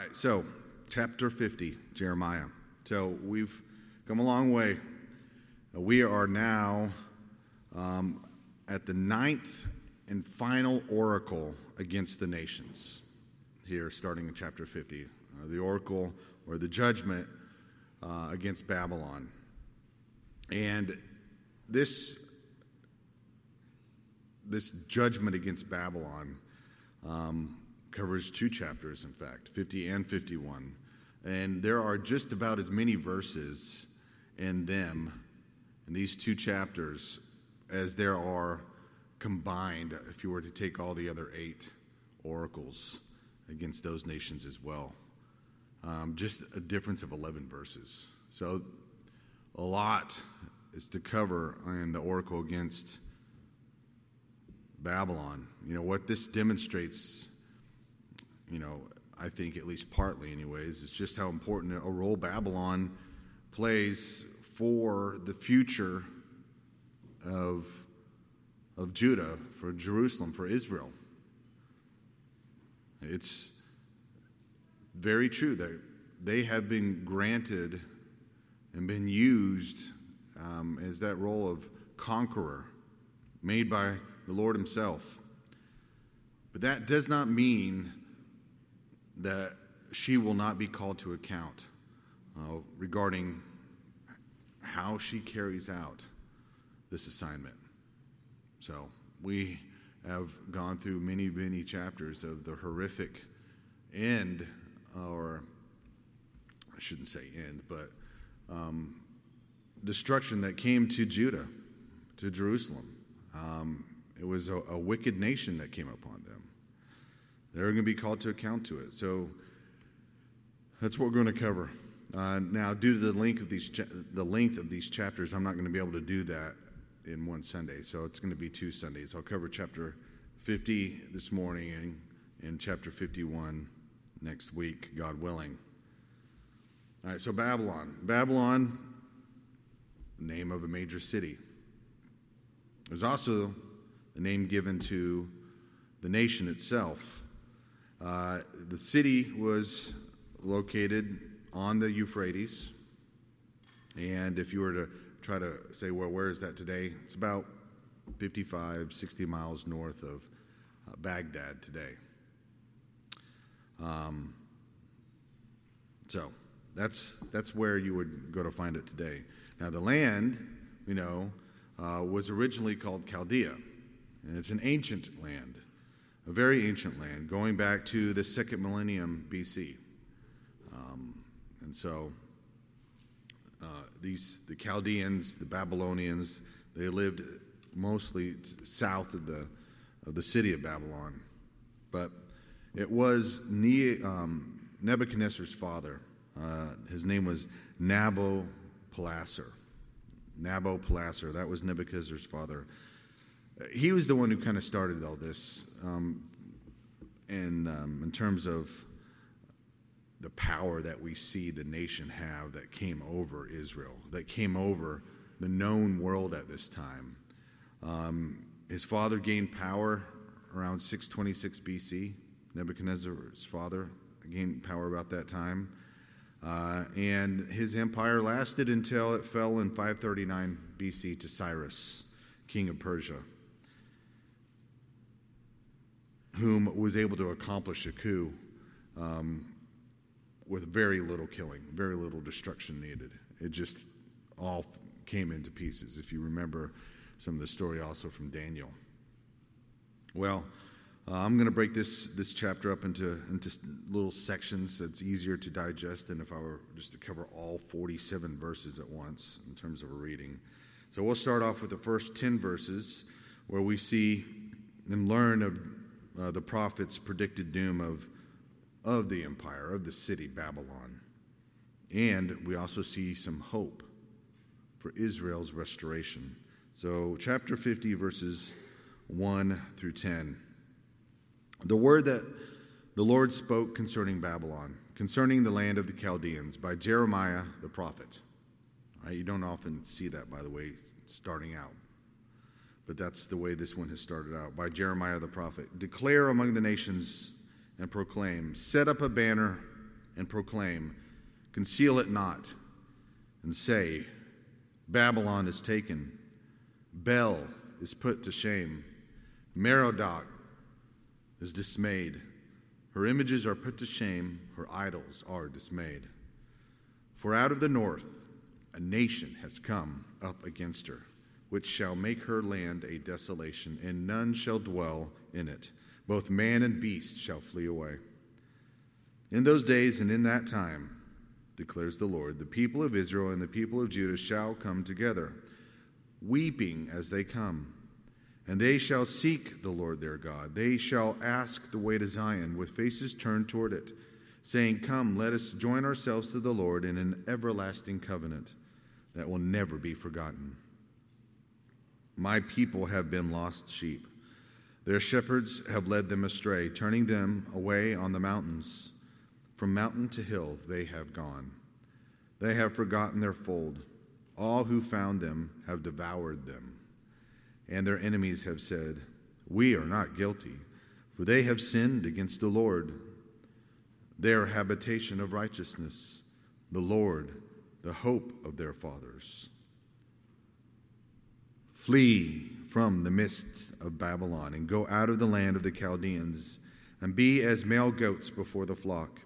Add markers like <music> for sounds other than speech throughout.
right, so chapter 50, Jeremiah. So we've come a long way. We are now um, at the ninth and final oracle against the nations, here starting in chapter 50. Uh, the oracle or the judgment uh, against Babylon. And this, this judgment against Babylon um, covers two chapters, in fact, 50 and 51. And there are just about as many verses in them, in these two chapters, as there are combined if you were to take all the other eight oracles against those nations as well. Um, just a difference of 11 verses. So a lot is to cover in the oracle against Babylon. You know, what this demonstrates, you know, I think at least partly, anyways, is just how important a role Babylon plays for the future of, of Judah, for Jerusalem, for Israel. It's very true that they have been granted and been used um, as that role of conqueror made by the Lord Himself. But that does not mean that she will not be called to account uh, regarding how she carries out this assignment. So we have gone through many, many chapters of the horrific end, or I shouldn't say end, but um, destruction that came to Judah, to Jerusalem. Um, it was a, a, wicked nation that came upon them. They're going to be called to account to it. So that's what we're going to cover. Uh, now, due to the length of these cha- the length of these chapters, I'm not going to be able to do that in one Sunday. So it's going to be two Sundays. I'll cover chapter 50 this morning and, and chapter 51 next week, God willing. All right. So Babylon, Babylon, name of a major city. It was also the name given to the nation itself. Uh, the city was located on the Euphrates. And if you were to try to say, well, where is that today? It's about 55, 60 miles north of uh, Baghdad today. Um, so that's, that's where you would go to find it today. Now, the land, you know, uh, was originally called Chaldea, and it's an ancient land, a very ancient land, going back to the second millennium BC. Um, and so uh, these the Chaldeans, the Babylonians, they lived mostly south of the of the city of Babylon, but it was ne- um, Nebuchadnezzar's father. Uh, his name was Nabopolassar. Nabopolassar. That was Nebuchadnezzar's father. He was the one who kind of started all this, um, and um, in terms of the power that we see the nation have that came over Israel, that came over the known world at this time. Um, his father gained power around 626 BC. Nebuchadnezzar's father gained power about that time. Uh, and his empire lasted until it fell in 539 BC to Cyrus, king of Persia, whom was able to accomplish a coup um, with very little killing, very little destruction needed. It just all came into pieces, if you remember some of the story also from Daniel. Well, uh, I'm going to break this, this chapter up into, into little sections that's easier to digest than if I were just to cover all 47 verses at once in terms of a reading. So we'll start off with the first 10 verses where we see and learn of uh, the prophet's predicted doom of, of the empire, of the city, Babylon. And we also see some hope for Israel's restoration. So, chapter 50, verses 1 through 10. The word that the Lord spoke concerning Babylon, concerning the land of the Chaldeans, by Jeremiah the prophet. Right, you don't often see that, by the way, starting out. But that's the way this one has started out. By Jeremiah the prophet. Declare among the nations and proclaim, set up a banner and proclaim, Conceal it not, and say, Babylon is taken, Bel is put to shame, Merodach is dismayed. Her images are put to shame, her idols are dismayed. For out of the north a nation has come up against her, which shall make her land a desolation, and none shall dwell in it. Both man and beast shall flee away. In those days and in that time, declares the Lord, the people of Israel and the people of Judah shall come together, weeping as they come. And they shall seek the Lord their God. They shall ask the way to Zion with faces turned toward it, saying, Come, let us join ourselves to the Lord in an everlasting covenant that will never be forgotten. My people have been lost sheep. Their shepherds have led them astray, turning them away on the mountains. From mountain to hill they have gone. They have forgotten their fold. All who found them have devoured them. And their enemies have said, We are not guilty, for they have sinned against the Lord, their habitation of righteousness, the Lord the hope of their fathers. Flee from the midst of Babylon and go out of the land of the Chaldeans and be as male goats before the flock.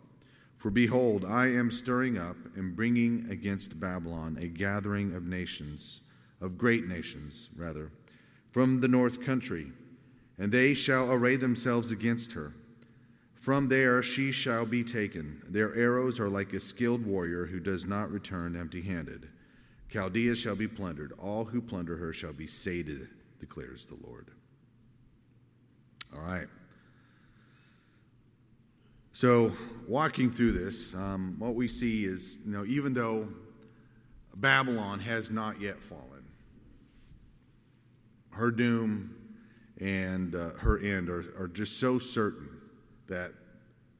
For behold, I am stirring up and bringing against Babylon a gathering of nations, of great nations, rather, from the north country, and they shall array themselves against her. From there she shall be taken. Their arrows are like a skilled warrior who does not return empty handed. Chaldea shall be plundered. All who plunder her shall be sated, declares the Lord. All right. So, walking through this, um, what we see is, you know, even though Babylon has not yet fallen, her doom and uh, her end are, are just so certain that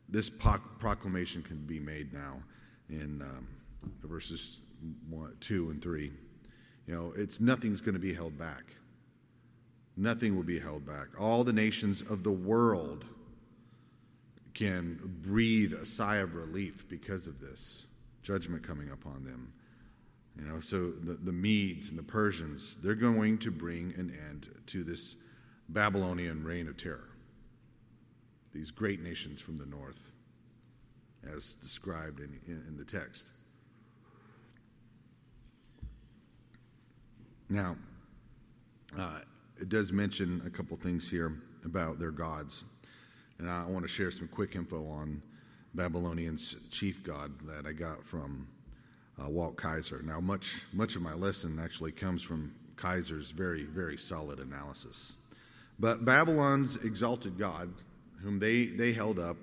this proclamation can be made now in um, verses one, 2 and 3. You know, it's nothing's going to be held back. Nothing will be held back. All the nations of the world can breathe a sigh of relief because of this judgment coming upon them. You know, so the, the Medes and the Persians, they're going to bring an end to this Babylonian reign of terror these great nations from the north, as described in, in, in the text. Now, uh, it does mention a couple things here about their gods, and I want to share some quick info on Babylonian's chief god that I got from uh, Walt Kaiser. Now, much much of my lesson actually comes from Kaiser's very very solid analysis. But Babylon's exalted god whom they, they held up,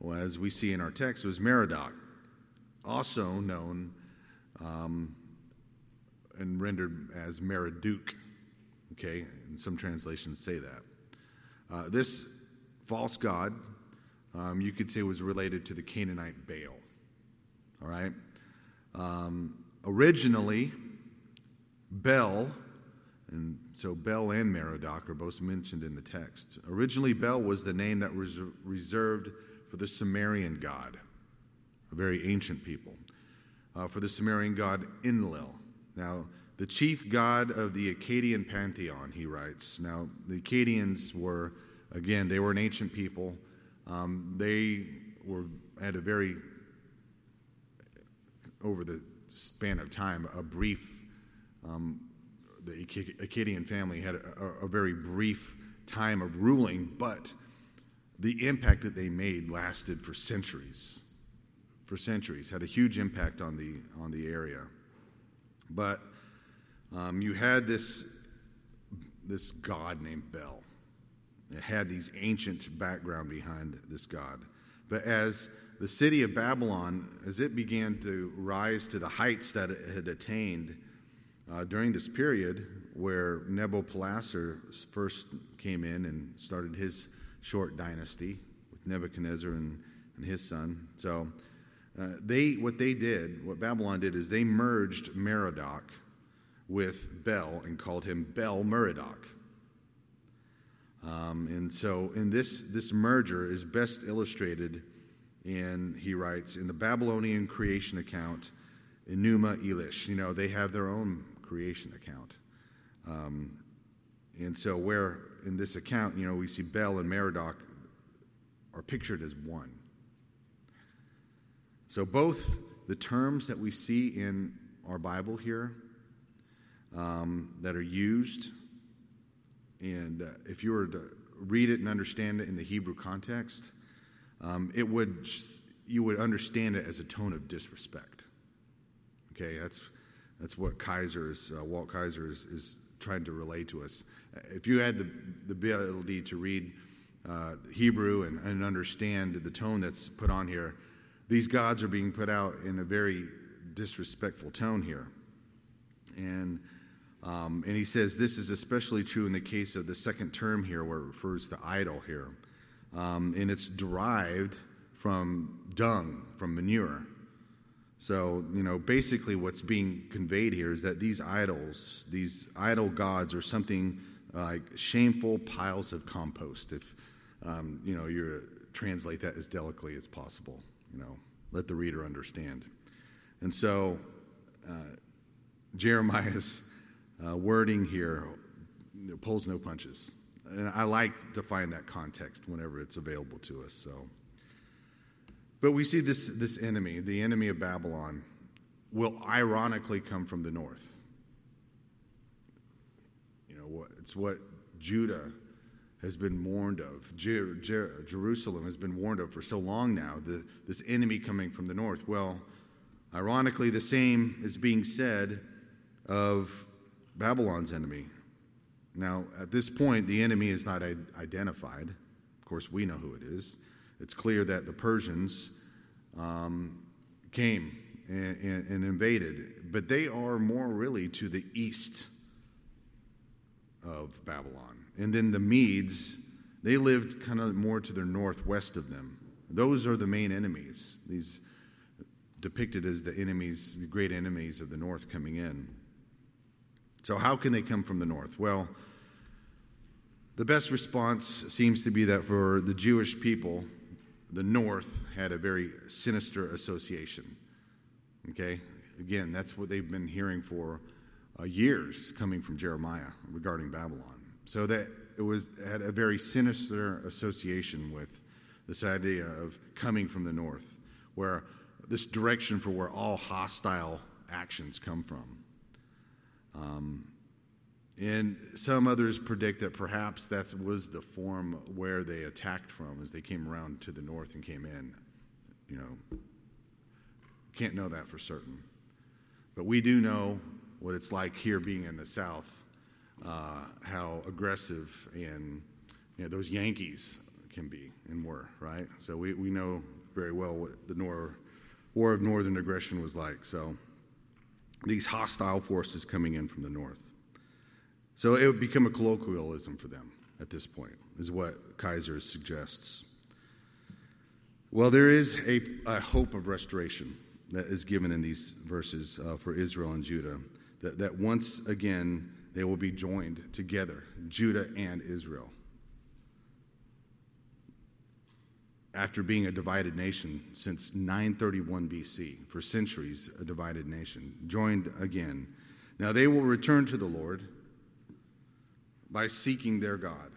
well, as we see in our text, was Merodach, also known um, and rendered as Marduk. Okay, and some translations say that. Uh, this false god, um, you could say, was related to the Canaanite Baal. All right? Um, originally, Bel and so Bel and Merodach are both mentioned in the text. Originally, Bel was the name that was reserved for the Sumerian god, a very ancient people, uh, for the Sumerian god Enlil. Now, the chief god of the Akkadian pantheon, he writes. Now, the Akkadians were, again, they were an ancient people. Um, they were had a very, over the span of time, a brief um, the Akkadian family had a, a, very brief time of ruling, but the impact that they made lasted for centuries. For centuries, had a huge impact on the on the area. But um, you had this this god named Bel. It had these ancient background behind this god. But as the city of Babylon, as it began to rise to the heights that it had attained, uh, during this period where Nabopolassar first came in and started his short dynasty with Nebuchadnezzar and, and his son. So uh, they, what they did, what Babylon did, is they merged Merodach with Bel and called him Bel Merodach. Um, and so, in this this merger is best illustrated And he writes in the Babylonian creation account, Enuma Elish, you know, they have their own creation account. Um, and so, where in this account, you know, we see Bel and Merodach are pictured as one. So, both the terms that we see in our Bible here um, that are used, and uh, if you were to read it and understand it in the Hebrew context, um, it would you would understand it as a tone of disrespect. Okay, that's that's what Kaiser is, uh, Walt Kaiser is, is trying to relay to us. If you had the, the ability to read uh, Hebrew and, and understand the tone that's put on here, these gods are being put out in a very disrespectful tone here. And, um, and he says this is especially true in the case of the second term here, where it refers to idol here. Um, and it's derived from dung, from manure. So, you know, basically what's being conveyed here is that these idols, these idol gods, are something like shameful piles of compost, if, um, you know, you translate that as delicately as possible, you know, let the reader understand. And so, uh, Jeremiah's uh, wording here pulls no punches. And I like to find that context whenever it's available to us, so. But we see this, this enemy, the enemy of Babylon, will ironically come from the north. You know, it's what Judah has been warned of. Jer- Jer- Jerusalem has been warned of for so long now, the, this enemy coming from the north. Well, ironically, the same is being said of Babylon's enemy. Now, at this point, the enemy is not identified. Of course, we know who it is it's clear that the Persians um, came and, and, and invaded, but they are more really to the east of Babylon. And then the Medes, they lived kind of more to the northwest of them. Those are the main enemies, these depicted as the enemies, the great enemies of the north coming in. So, how can they come from the north? Well, the best response seems to be that for the Jewish people, the North had a very sinister association. Okay? Again, that's what they've been hearing for uh, years coming from Jeremiah regarding Babylon. So that it was had a very sinister association with this idea of coming from the north, where this direction for where all hostile actions come from. Um, and some others predict that perhaps that was the form where they attacked from as they came around to the north and came in. You know, can't know that for certain. But we do know what it's like here being in the south, uh, how aggressive and you know, those Yankees can be and were, right? So we, we know very well what the Nor- War of Northern Aggression was like. So these hostile forces coming in from the north. So it would become a colloquialism for them at this point, is what Kaiser suggests. Well, there is a, a hope of restoration that is given in these verses uh, for Israel and Judah, that, that once again they will be joined together, Judah and Israel. After being a divided nation since 931 BC, for centuries a divided nation, joined again. Now they will return to the Lord by seeking their God.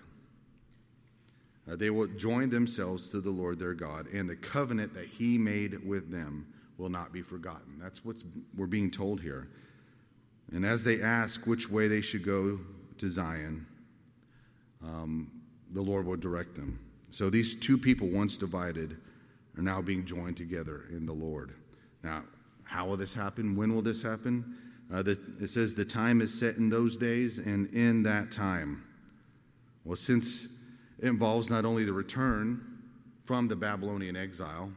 Uh, they will join themselves to the Lord their God, and the covenant that He made with them will not be forgotten. That's what we're being told here. And as they ask which way they should go to Zion, um, the Lord will direct them. So these two people, once divided, are now being joined together in the Lord. Now, how will this happen? When will this happen? Uh, the, it says, The time is set in those days and in that time. Well, since it involves not only the return from the Babylonian exile,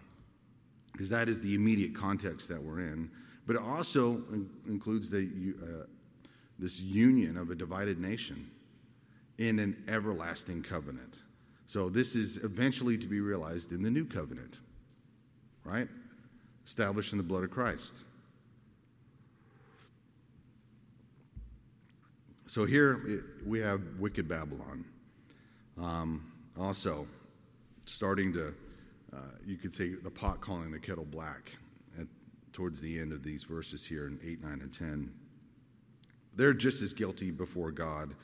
because that is the immediate context that we're in, but it also includes the, uh, this union of a divided nation in an everlasting covenant. So, this is eventually to be realized in the new covenant, right? Established in the blood of Christ. So here we have wicked Babylon. Um, also, starting to uh, you could say the pot calling the kettle black towards the end of these verses here in 8, 9, and 10. They're just as guilty before God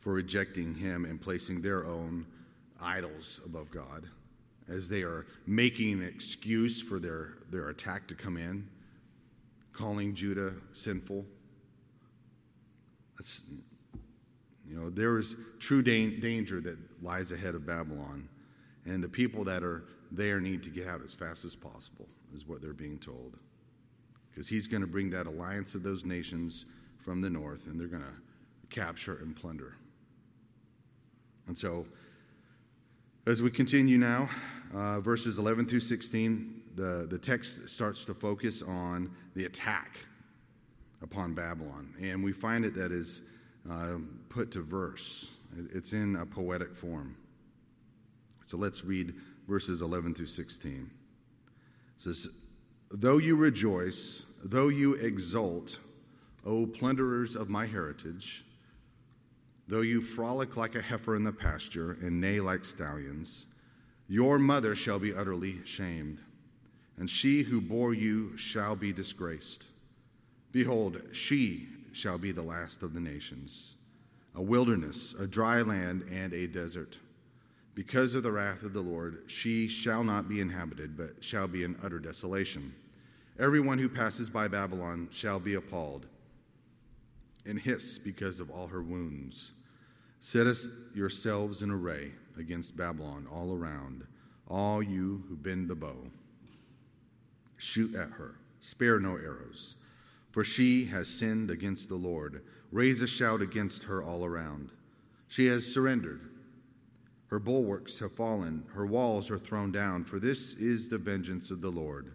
for rejecting Him and placing their own idols above God as they are making an excuse for their, their attack to come in, calling Judah sinful. That's, you know, there is true da- danger that lies ahead of Babylon, and the people that are there need to get out as fast as possible, is what they're being told. Because he's going to bring that alliance of those nations from the north, and they're going to capture and plunder. And so, as we continue now, uh, verses 11 through 16, the, the text starts to focus on the attack upon Babylon. And we find it that is uh, put to verse, it's in a poetic form. So let's read verses 11 through 16. It says, Though you rejoice, though you exult, O plunderers of my heritage, though you frolic like a heifer in the pasture and neigh like stallions, your mother shall be utterly shamed, and she who bore you shall be disgraced. Behold, she shall be the last of the nations, a wilderness, a dry land, and a desert. Because of the wrath of the Lord, she shall not be inhabited, but shall be in utter desolation. Everyone who passes by Babylon shall be appalled and hiss because of all her wounds. Set us yourselves in array against Babylon all around, all you who bend the bow. Shoot at her, spare no arrows, for she has sinned against the Lord. Raise a shout against her all around. She has surrendered her bulwarks have fallen, her walls are thrown down, for this is the vengeance of the Lord.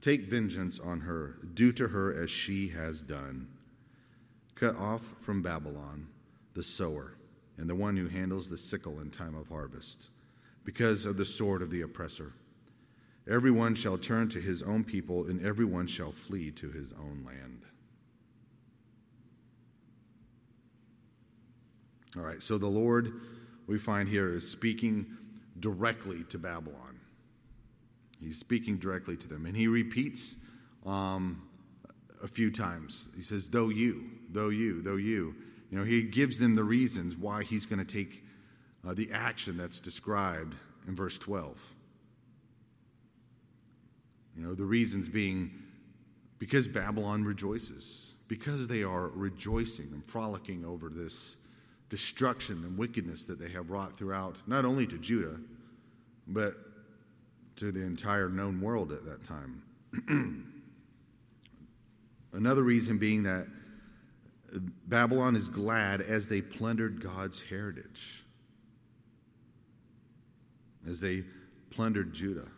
Take vengeance on her, do to her as she has done. Cut off from Babylon the sower and the one who handles the sickle in time of harvest, because of the sword of the oppressor. Everyone shall turn to his own people, and everyone shall flee to his own land. All right, so the Lord we find here is speaking directly to Babylon. He's speaking directly to them. And he repeats um, a few times. He says, though you, though you, though you. You know, he gives them the reasons why he's going to take uh, the action that's described in verse 12. You know, the reasons being because Babylon rejoices, because they are rejoicing and frolicking over this destruction and wickedness that they have wrought throughout, not only to Judah, but to the entire known world at that time. <clears throat> Another reason being that Babylon is glad as they plundered God's heritage, as they plundered Judah.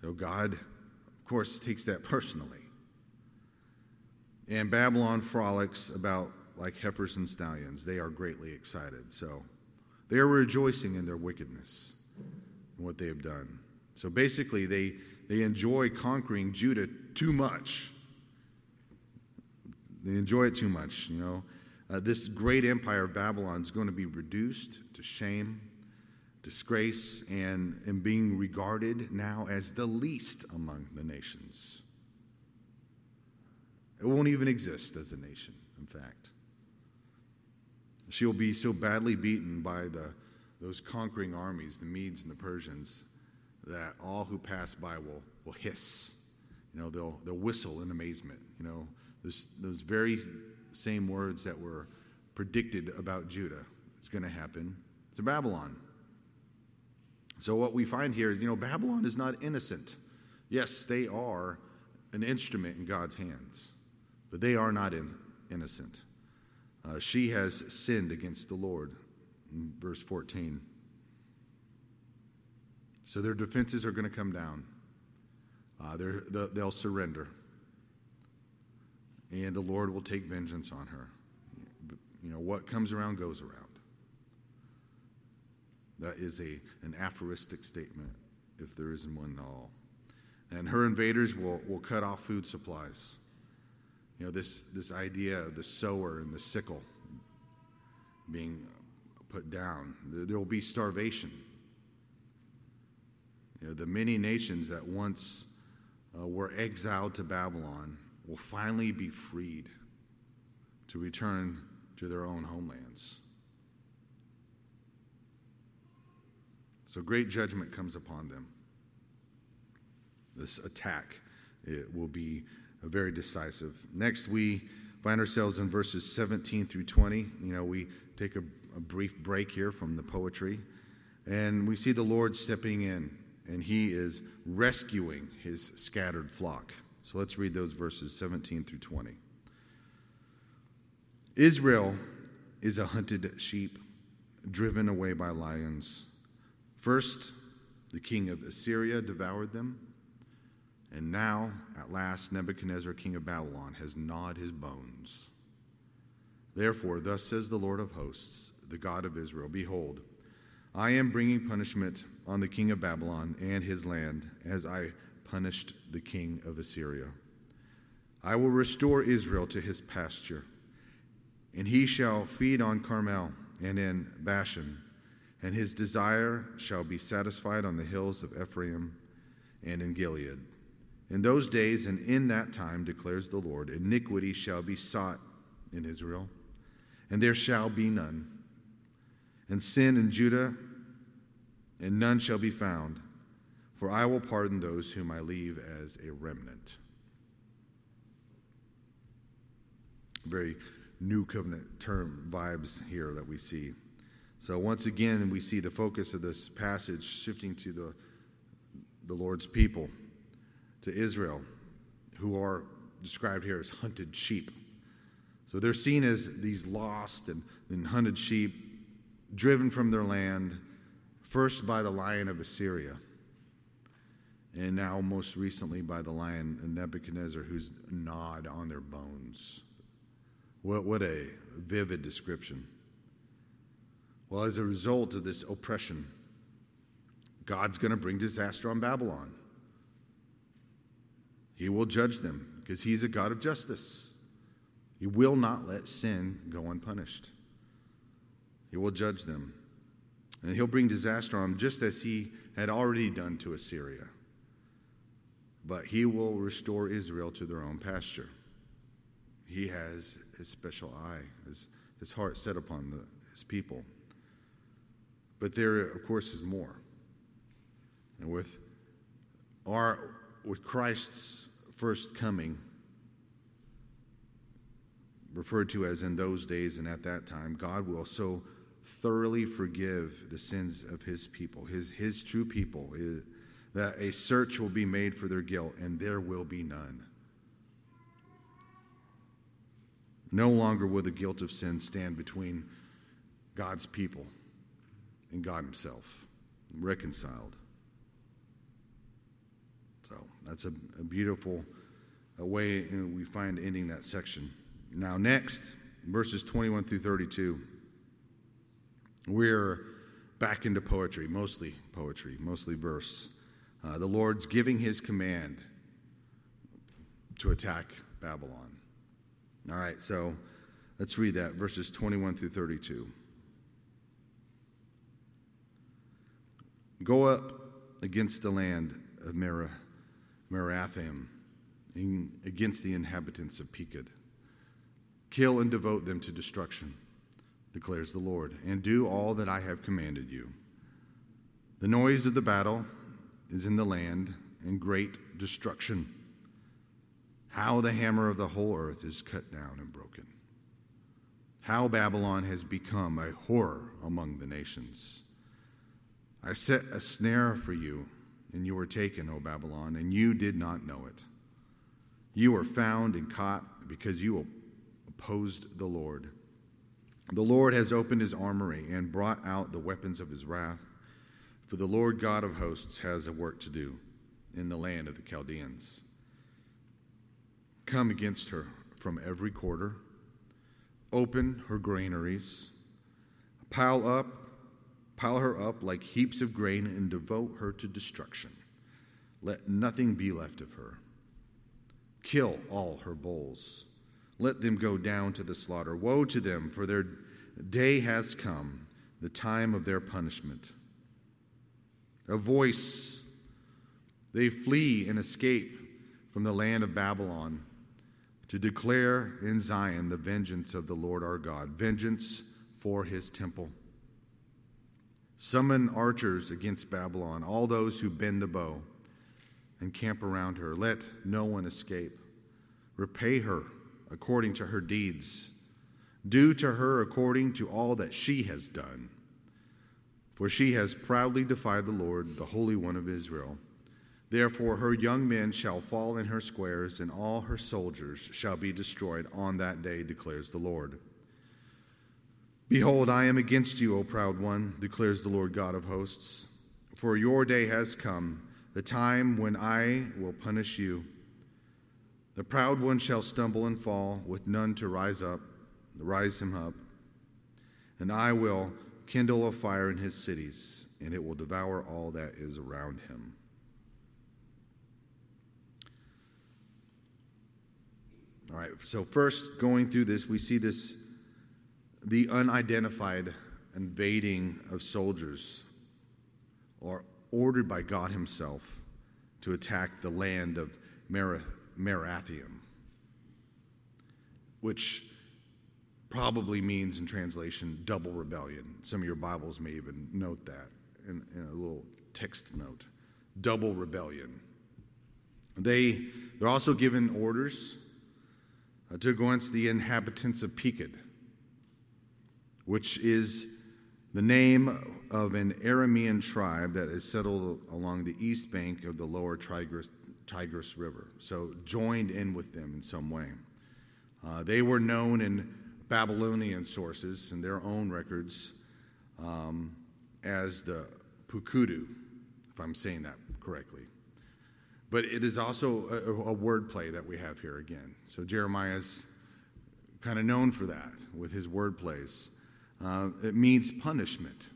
You God, of course, takes that personally. And Babylon frolics about like heifers and stallions. They are greatly excited. So they are rejoicing in their wickedness and what they have done. So basically, they, they enjoy conquering Judah too much. They enjoy it too much, you know. Uh, this great empire of Babylon is going to be reduced to shame, disgrace, and, and being regarded now as the least among the nations. It won't even exist as a nation, in fact. She'll be so badly beaten by the, those conquering armies, the Medes and the Persians, that all who pass by will, will hiss. You know, they'll, they'll whistle in amazement. You know, those, those very same words that were predicted about Judah is going to happen to Babylon. So, what we find here is, you know, Babylon is not innocent. Yes, they are an instrument in God's hands, but they are not in, innocent. Uh, she has sinned against the Lord. In verse 14. So their defenses are going to come down. Uh, they'll surrender. And the Lord will take vengeance on her. You know, what comes around goes around. That is a, an aphoristic statement, if there isn't one at all. And her invaders will, will cut off food supplies. You know, this, this idea of the sower and the sickle being put down. There will be starvation. You know, the many nations that once uh, were exiled to Babylon will finally be freed to return to their own homelands. So great judgment comes upon them. This attack it will be very decisive. Next, we find ourselves in verses 17 through 20. You know, we take a, a brief break here from the poetry, and we see the Lord stepping in, and he is rescuing his scattered flock. So let's read those verses 17 through 20. Israel is a hunted sheep, driven away by lions. First, the king of Assyria devoured them, and now, at last, Nebuchadnezzar, king of Babylon, has gnawed his bones. Therefore, thus says the Lord of hosts, the God of Israel Behold, I am bringing punishment on the king of Babylon and his land, as I punished the king of Assyria. I will restore Israel to his pasture and he shall feed on Carmel and in Bashan, and his desire shall be satisfied on the hills of Ephraim and in Gilead. In those days and in that time, declares the Lord, iniquity shall be sought in Israel, and there shall be none. And sin in Judah, and none shall be found, for I will pardon those whom I leave as a remnant. Very new covenant term vibes here that we see. So once again, we see the focus of this passage shifting to the, the Lord's people, to Israel, who are described here as hunted sheep. So they're seen as these lost and, and hunted sheep, driven from their land, first by the lion of Assyria, and now most recently by the lion Nebuchadnezzar, who's gnawed on their bones. What, what a vivid description. Well, as a result of this oppression, God's going to bring disaster on Babylon. He will judge them because He's a God of justice. He will not let sin go unpunished. He will judge them. And He'll bring disaster on them just as He had already done to Assyria. But He will restore Israel to their own pasture. He has his special eye, his, his heart set upon the, his people. But there, of course, is more. And with our with Christ's first coming, referred to as in those days and at that time, God will so thoroughly forgive the sins of his people, his, his true people, eh, that a search will be made for their guilt, and there will be none. No longer will the guilt of sin stand between God's people and God Himself, reconciled. That's a, a beautiful a way we find ending that section. Now, next, verses 21 through 32, we're back into poetry, mostly poetry, mostly verse. Uh, the Lord's giving His command to attack Babylon. All right, so let's read that, verses 21 through 32. Go up against the land of Mer- Merathaim, against the inhabitants of Pekod. Kill and devote them to destruction, declares the Lord, and do all that I have commanded you. The noise of the battle is in the land, and great destruction how the hammer of the whole earth is cut down and broken. How Babylon has become a horror among the nations. I set a snare for you, and you were taken, O Babylon, and you did not know it. You were found and caught because you opposed the Lord. The Lord has opened his armory and brought out the weapons of his wrath. For the Lord God of hosts has a work to do in the land of the Chaldeans come against her from every quarter, open her granaries, pile up, pile her up like heaps of grain, and devote her to destruction. Let nothing be left of her. Kill all her bulls. Let them go down to the slaughter. Woe to them, for their day has come, the time of their punishment. A voice They flee and escape from the land of Babylon to declare in Zion the vengeance of the Lord our God, vengeance for his temple. Summon archers against Babylon, all those who bend the bow and camp around her. Let no one escape. Repay her according to her deeds. Do to her according to all that she has done. For she has proudly defied the Lord, the Holy One of Israel. Therefore, her young men shall fall in her squares, and all her soldiers shall be destroyed on that day, declares the Lord. Behold, I am against you, O proud one, declares the Lord God of hosts. For your day has come, the time when I will punish you. The proud one shall stumble and fall, with none to rise up, rise him up. And I will kindle a fire in his cities, and it will devour all that is around him. All right, so first, going through this, we see this the unidentified invading of soldiers are ordered by God Himself to attack the land of Merathaim, which probably means in translation double rebellion. Some of your Bibles may even note that in, in a little text note. Double rebellion. They, they're also given orders uh, to go against the inhabitants of Pekod, which is the name of an Aramean tribe that is settled along the east bank of the lower Tigris, Tigris River. So joined in with them in some way. Uh, they were known in Babylonian sources and their own records um, as the Pukudu, if I'm saying that correctly. But it is also a, a wordplay that we have here again. So Jeremiah is kind of known for that with his wordplays. Uh, it means punishment.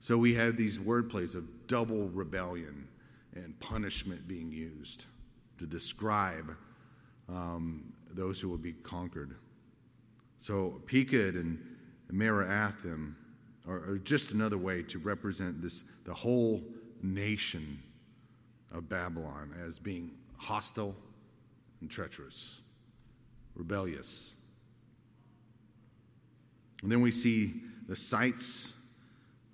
So we have these wordplays of double rebellion and punishment being used to describe um, those who will be conquered. So Pekod and Merathaim are, are just another way to represent this the whole nation of Babylon as being hostile and treacherous, rebellious. And then we see the sights,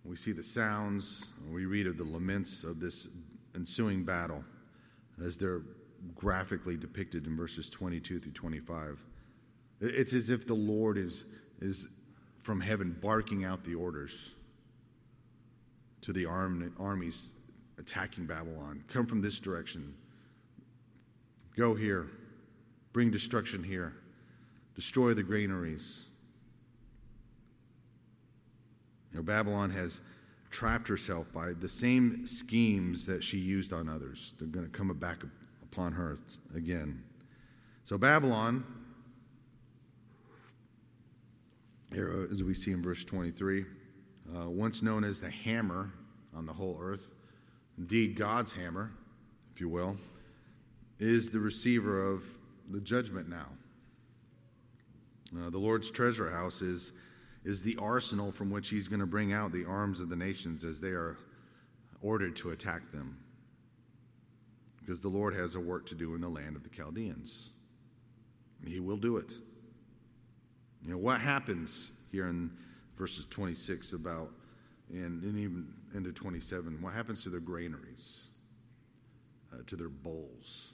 we see the sounds, we read of the laments of this ensuing battle as they're graphically depicted in verses 22 through 25. It's as if the Lord is, is from heaven barking out the orders to the arm, armies attacking Babylon. Come from this direction. Go here. Bring destruction here. Destroy the granaries. You know, Babylon has trapped herself by the same schemes that she used on others. They're going to come back upon her again. So, Babylon, here, as we see in verse 23, uh, once known as the hammer on the whole earth, indeed God's hammer, if you will, is the receiver of the judgment now. Uh, the Lord's treasure house is, is the arsenal from which He's going to bring out the arms of the nations as they are ordered to attack them. Because the Lord has a work to do in the land of the Chaldeans. He will do it. You know, what happens here in verses 26 about and, and even into 27, what happens to their granaries, uh, to their bowls?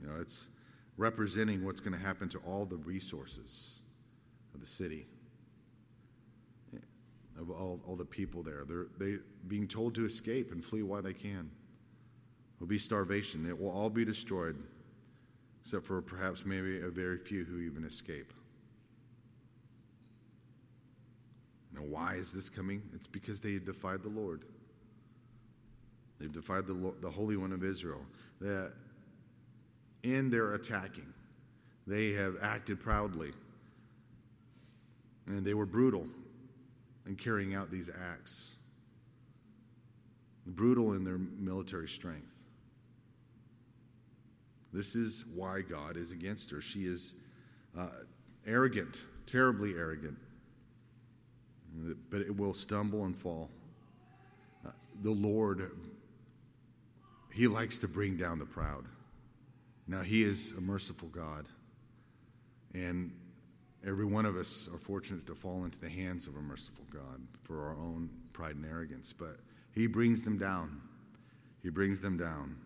You know, it's representing what's going to happen to all the resources of the city, of all, all the people there. They're they being told to escape and flee while they can. It will be starvation. It will all be destroyed, except for perhaps maybe a very few who even escape. Now, why is this coming? It's because they defied the Lord. They've defied the, the Holy One of Israel. That in their attacking, they have acted proudly. And they were brutal in carrying out these acts, brutal in their military strength. This is why God is against her. She is uh, arrogant, terribly arrogant but it will stumble and fall. Uh, the Lord, He likes to bring down the proud. Now, He is a merciful God. And every one of us are fortunate to fall into the hands of a merciful God for our own pride and arrogance. But He brings them down. He brings them down.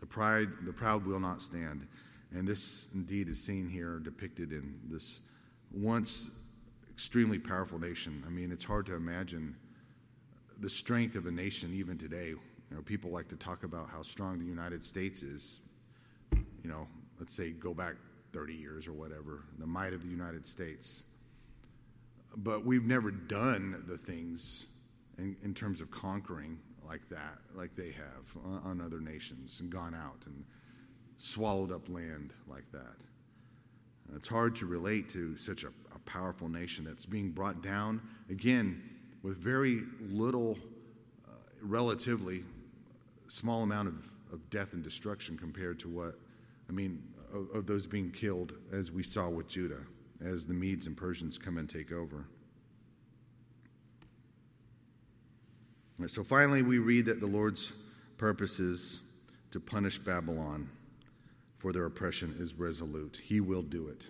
The pride, the proud will not stand. And this indeed is seen here, depicted in this once extremely powerful nation. I mean, it's hard to imagine the strength of a nation even today. You know, people like to talk about how strong the United States is. You know, let's say go back 30 years or whatever, the might of the United States. But we've never done the things in, in terms of conquering like that, like they have on, on other nations, and gone out and swallowed up land like that. And it's hard to relate to such a, a powerful nation that's being brought down, again, with very little, uh, relatively small amount of, of death and destruction compared to what, I mean, of, of those being killed, as we saw with Judah, as the Medes and Persians come and take over. So finally, we read that the Lord's purpose is to punish Babylon for their oppression is resolute. He will do it.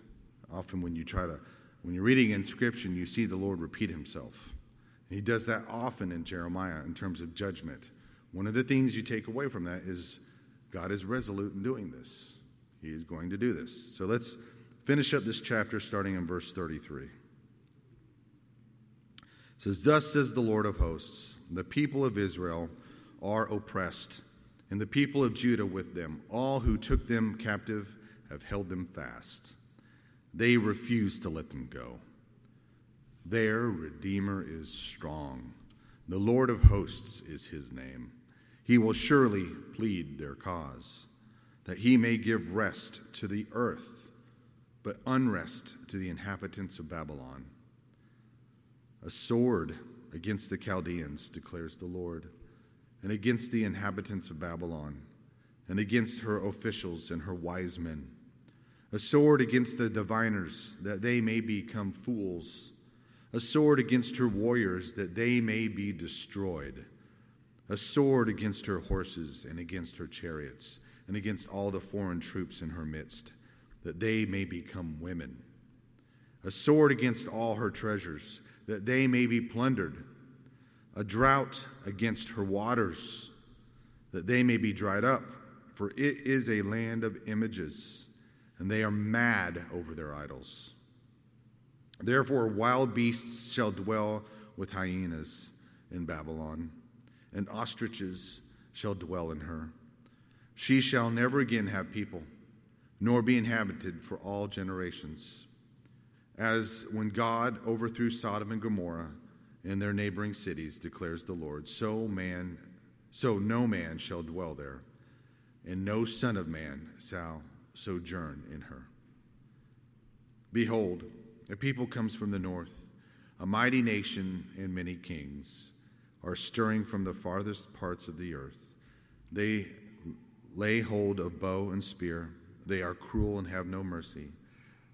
Often, when you try to, when you're reading inscription, you see the Lord repeat himself. And he does that often in Jeremiah in terms of judgment. One of the things you take away from that is God is resolute in doing this. He is going to do this. So let's finish up this chapter starting in verse 33. It says, Thus says the Lord of hosts, the people of Israel are oppressed, and the people of Judah with them. All who took them captive have held them fast. They refuse to let them go. Their Redeemer is strong. The Lord of hosts is his name. He will surely plead their cause that he may give rest to the earth, but unrest to the inhabitants of Babylon. A sword against the Chaldeans, declares the Lord, and against the inhabitants of Babylon, and against her officials and her wise men. A sword against the diviners, that they may become fools. A sword against her warriors, that they may be destroyed. A sword against her horses and against her chariots and against all the foreign troops in her midst, that they may become women. A sword against all her treasures, that they may be plundered. A drought against her waters, that they may be dried up. For it is a land of images, and they are mad over their idols. Therefore, wild beasts shall dwell with hyenas in Babylon, and ostriches shall dwell in her. She shall never again have people, nor be inhabited for all generations. As when God overthrew Sodom and Gomorrah and their neighboring cities, declares the Lord, so man, so no man shall dwell there, and no son of man shall sojourn in her. Behold, a people comes from the north, a mighty nation and many kings are stirring from the farthest parts of the earth. They lay hold of bow and spear. They are cruel and have no mercy.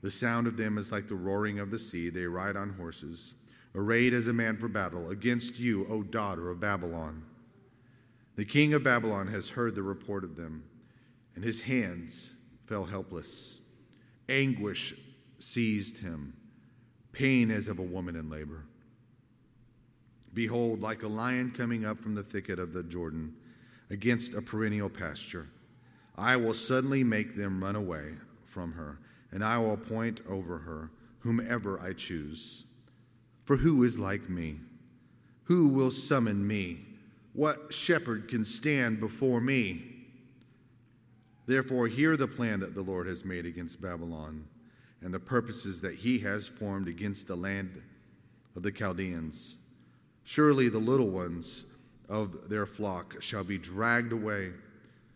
The sound of them is like the roaring of the sea. They ride on horses, arrayed as a man for battle, against you, O daughter of Babylon. The king of Babylon has heard the report of them, and his hands fell helpless. Anguish seized him, pain as of a woman in labor. Behold, like a lion coming up from the thicket of the Jordan, against a perennial pasture. I will suddenly make them run away from her, and I will appoint over her whomever I choose. For who is like me? Who will summon me? What shepherd can stand before me? Therefore, hear the plan that the Lord has made against Babylon and the purposes that he has formed against the land of the Chaldeans. Surely the little ones of their flock shall be dragged away.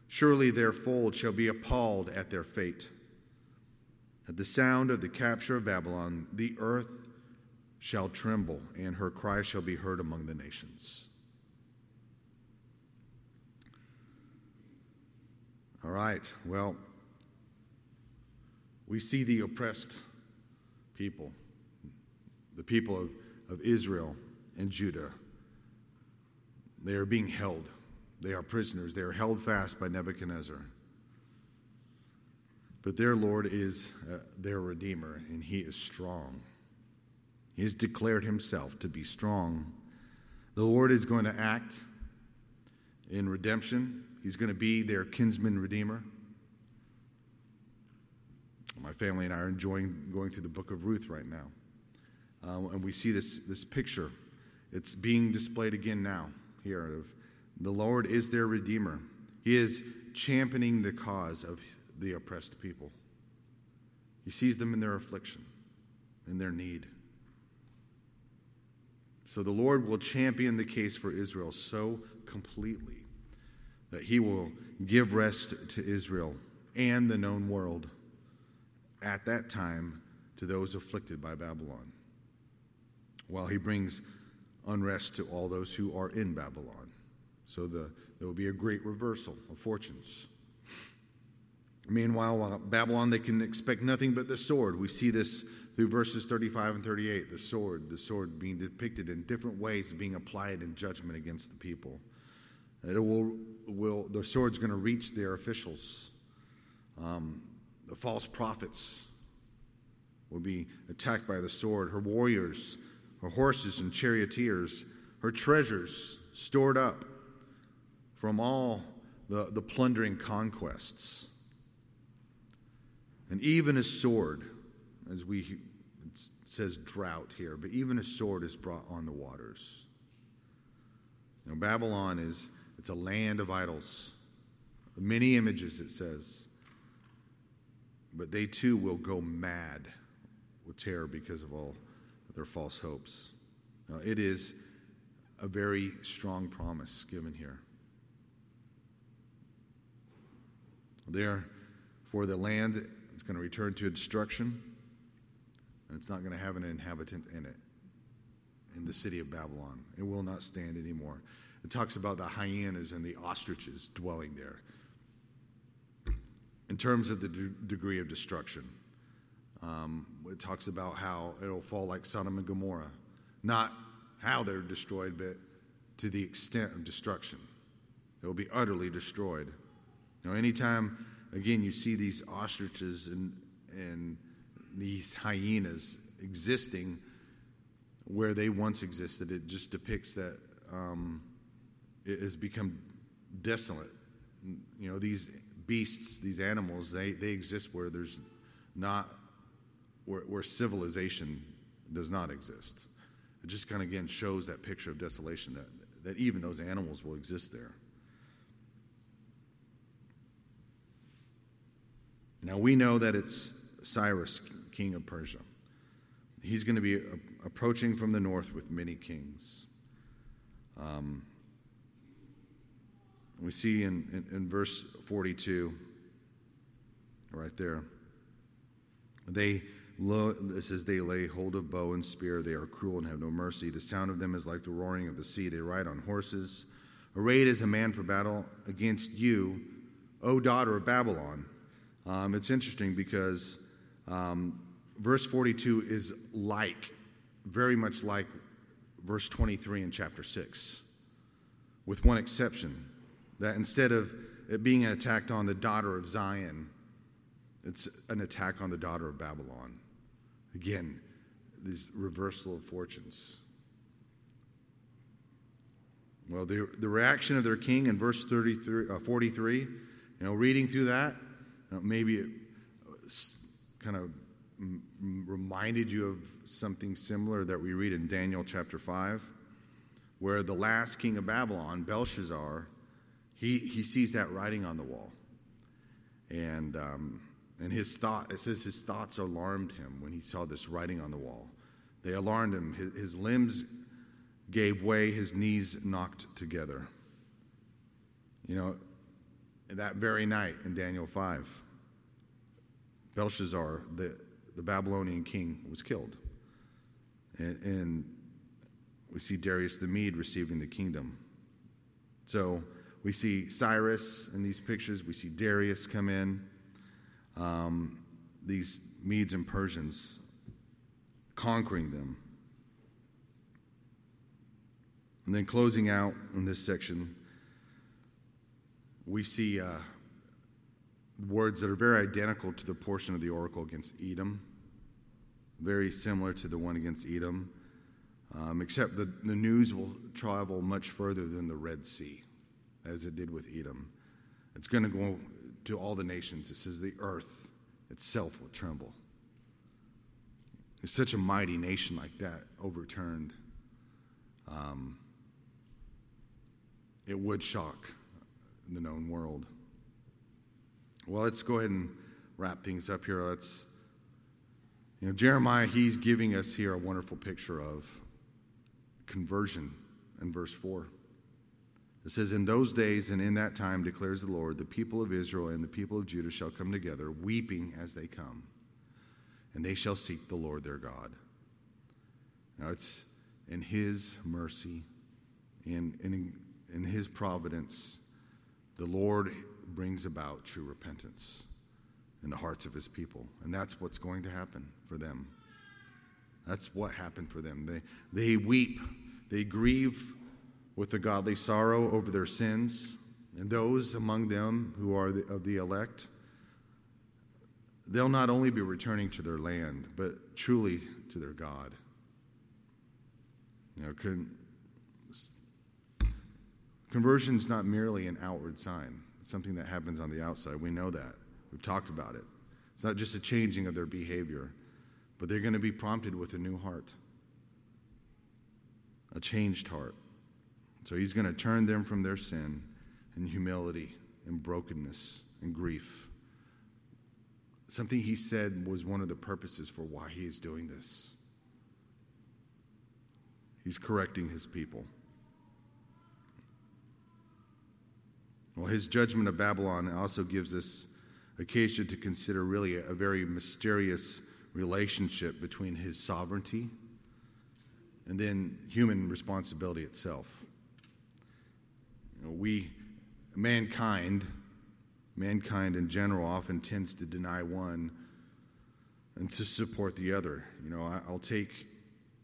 Surely their fold shall be appalled at their fate. At the sound of the capture of Babylon, the earth shall tremble, and her cry shall be heard among the nations. All right, well, we see the oppressed people, the people of, of Israel and Judah They are being held. They are prisoners. They are held fast by Nebuchadnezzar. But their Lord is uh, their Redeemer, and He is strong. He has declared Himself to be strong. The Lord is going to act in redemption, He's going to be their kinsman Redeemer. My family and I are enjoying going through the book of Ruth right now. Uh, and we see this, this picture. It's being displayed again now here of the Lord is their Redeemer. He is championing the cause of the oppressed people. He sees them in their affliction, in their need. So the Lord will champion the case for Israel so completely that he will give rest to Israel and the known world at that time to those afflicted by Babylon, while he brings unrest to all those who are in Babylon. So the, there will be a great reversal of fortunes. Meanwhile, while Babylon, they can expect nothing but the sword. We see this through verses 35 and 38. The sword, the sword being depicted in different ways, being applied in judgment against the people. It will, will the sword's going to reach their officials. Um, the false prophets will be attacked by the sword. Her warriors, her horses and charioteers, her treasures stored up from all the, the plundering conquests. And even a sword, as we it says drought here, but even a sword is brought on the waters. You know, Babylon is it's a land of idols. Many images, it says. But they too will go mad with terror because of all their false hopes. Now, it is a very strong promise given here. There, for the land, it's going to return to destruction, and it's not going to have an inhabitant in it, in the city of Babylon. It will not stand anymore. It talks about the hyenas and the ostriches dwelling there in terms of the de- degree of destruction. Um, it talks about how it'll fall like Sodom and Gomorrah. Not how they're destroyed, but to the extent of destruction. It will be utterly destroyed. Know, anytime, again, you see these ostriches and, and these hyenas existing where they once existed, it just depicts that um, it has become desolate. You know, these beasts, these animals, they, they exist where there's not, where, where civilization does not exist. It just kind of again shows that picture of desolation that, that even those animals will exist there. Now we know that it's Cyrus, king of Persia. He's going to be approaching from the north with many kings. Um, we see in, in, in verse 42, right there, they lo, it says they lay hold of bow and spear. They are cruel and have no mercy. The sound of them is like the roaring of the sea. They ride on horses. Arrayed as a man for battle against you, O daughter of Babylon. Um, it's interesting because um, verse 42 is like, very much like verse 23 in chapter 6, with one exception that instead of it being an attack on the daughter of Zion, it's an attack on the daughter of Babylon. Again, this reversal of fortunes. Well, the, the reaction of their king in verse 33, uh, 43, you know, reading through that, you know, maybe it kind of reminded you of something similar that we read in Daniel chapter 5, where the last king of Babylon, Belshazzar, he, he sees that writing on the wall. And, um, and his thought, it says his thoughts alarmed him when he saw this writing on the wall. They alarmed him. His, his limbs gave way, his knees knocked together. You know, that very night in Daniel 5, Belshazzar, the, the Babylonian king, was killed. And, and we see Darius the Mede receiving the kingdom. So, we see Cyrus in these pictures. We see Darius come in. Um, these Medes and Persians conquering them. And then closing out in this section, we see uh, words that are very identical to the portion of the oracle against Edom, very similar to the one against Edom, um, except the, the news will travel much further than the Red Sea, as it did with Edom. It's going to go to all the nations. It says the earth itself will tremble. It's such a mighty nation like that overturned. Um, it would shock the known world. Well, let's go ahead and wrap things up here. Let's, you know, Jeremiah, he's giving us here a wonderful picture of conversion in verse 4. It says, In those days and in that time, declares the Lord, the people of Israel and the people of Judah shall come together, weeping as they come, and they shall seek the Lord their God. Now, it's in His mercy and in, in His providence, the Lord brings about true repentance in the hearts of his people. And that's what's going to happen for them. That's what happened for them. They, they weep, they grieve with a godly sorrow over their sins. And those among them who are the, of the elect, they'll not only be returning to their land, but truly to their God. You know, con- conversion is not merely an outward sign something that happens on the outside. We know that. We've talked about it. It's not just a changing of their behavior, but they're going to be prompted with a new heart, a changed heart. So he's going to turn them from their sin and humility and brokenness and grief. Something he said was one of the purposes for why he is doing this. He's correcting his people. Well, his judgment of Babylon also gives us occasion to consider really a, very mysterious relationship between his sovereignty and then human responsibility itself. We, mankind, mankind in general, often tends to deny one and to support the other. You know, I, I'll take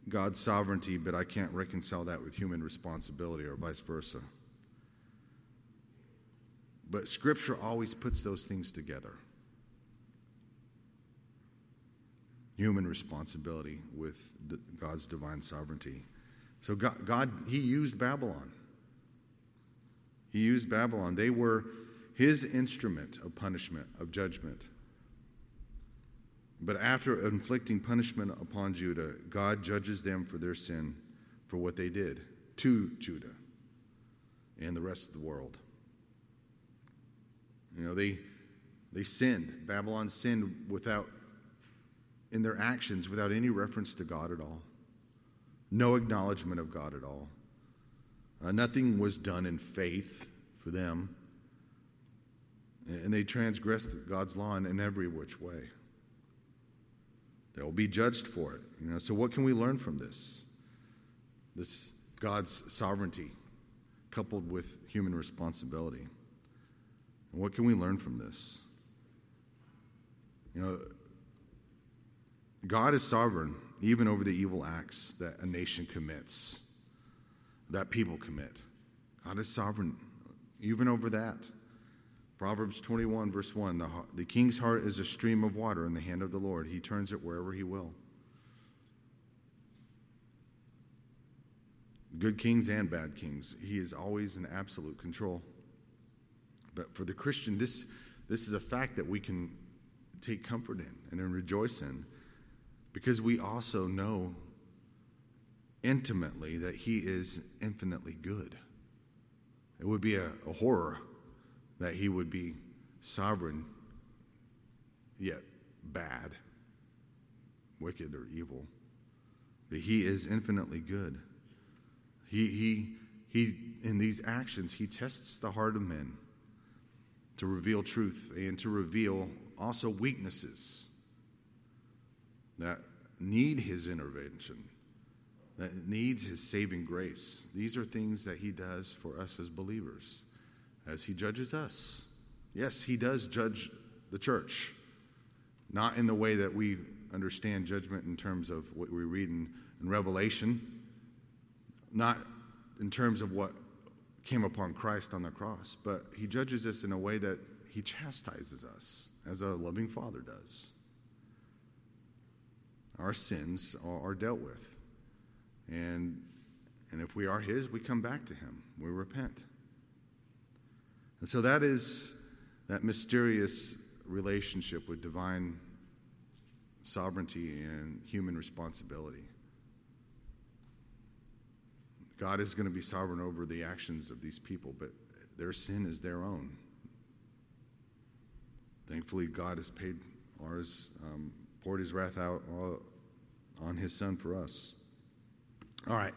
God's sovereignty, but I can't reconcile that with human responsibility or vice versa. But Scripture always puts those things together human responsibility with God's divine sovereignty. So, God, God, He used Babylon. He used Babylon. They were His instrument of punishment, of judgment. But after inflicting punishment upon Judah, God judges them for their sin, for what they did to Judah and the rest of the world. You know, they, they sinned. Babylon sinned without, in their actions, without any reference to God at all. No acknowledgement of God at all. Uh, nothing was done in faith for them. And they transgressed God's law in every which way. They will be judged for it. You know, so what can we learn from this? This God's sovereignty coupled with human responsibility. What can we learn from this? You know, God is sovereign even over the evil acts that a nation commits, that people commit. God is sovereign even over that. Proverbs 21, verse 1 the, the king's heart is a stream of water in the hand of the Lord, he turns it wherever he will. Good kings and bad kings, he is always in absolute control. But for the Christian, this, this is a fact that we can take comfort in and rejoice in because we also know intimately that He is infinitely good. It would be a, a horror that He would be sovereign yet bad, wicked, or evil. But He is infinitely good. He, he, he, in these actions, He tests the heart of men to reveal truth and to reveal also weaknesses that need his intervention, that needs his saving grace. These are things that he does for us as believers as he judges us. Yes, he does judge the church, not in the way that we understand judgment in terms of what we read in, in Revelation, not in terms of what came upon Christ on the cross, but he judges us in a way that he chastises us as a loving father does. Our sins are, dealt with. And, and if we are his, we come back to him. We repent. And so that is that mysterious relationship with divine sovereignty and human responsibility. God is going to be sovereign over the actions of these people, but their sin is their own. Thankfully, God has paid ours, um, poured his wrath out on his son for us. All right.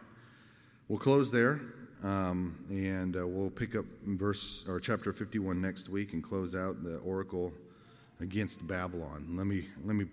We'll close there, um, and uh, we'll pick up verse or chapter 51 next week and close out the oracle against Babylon. Let me let me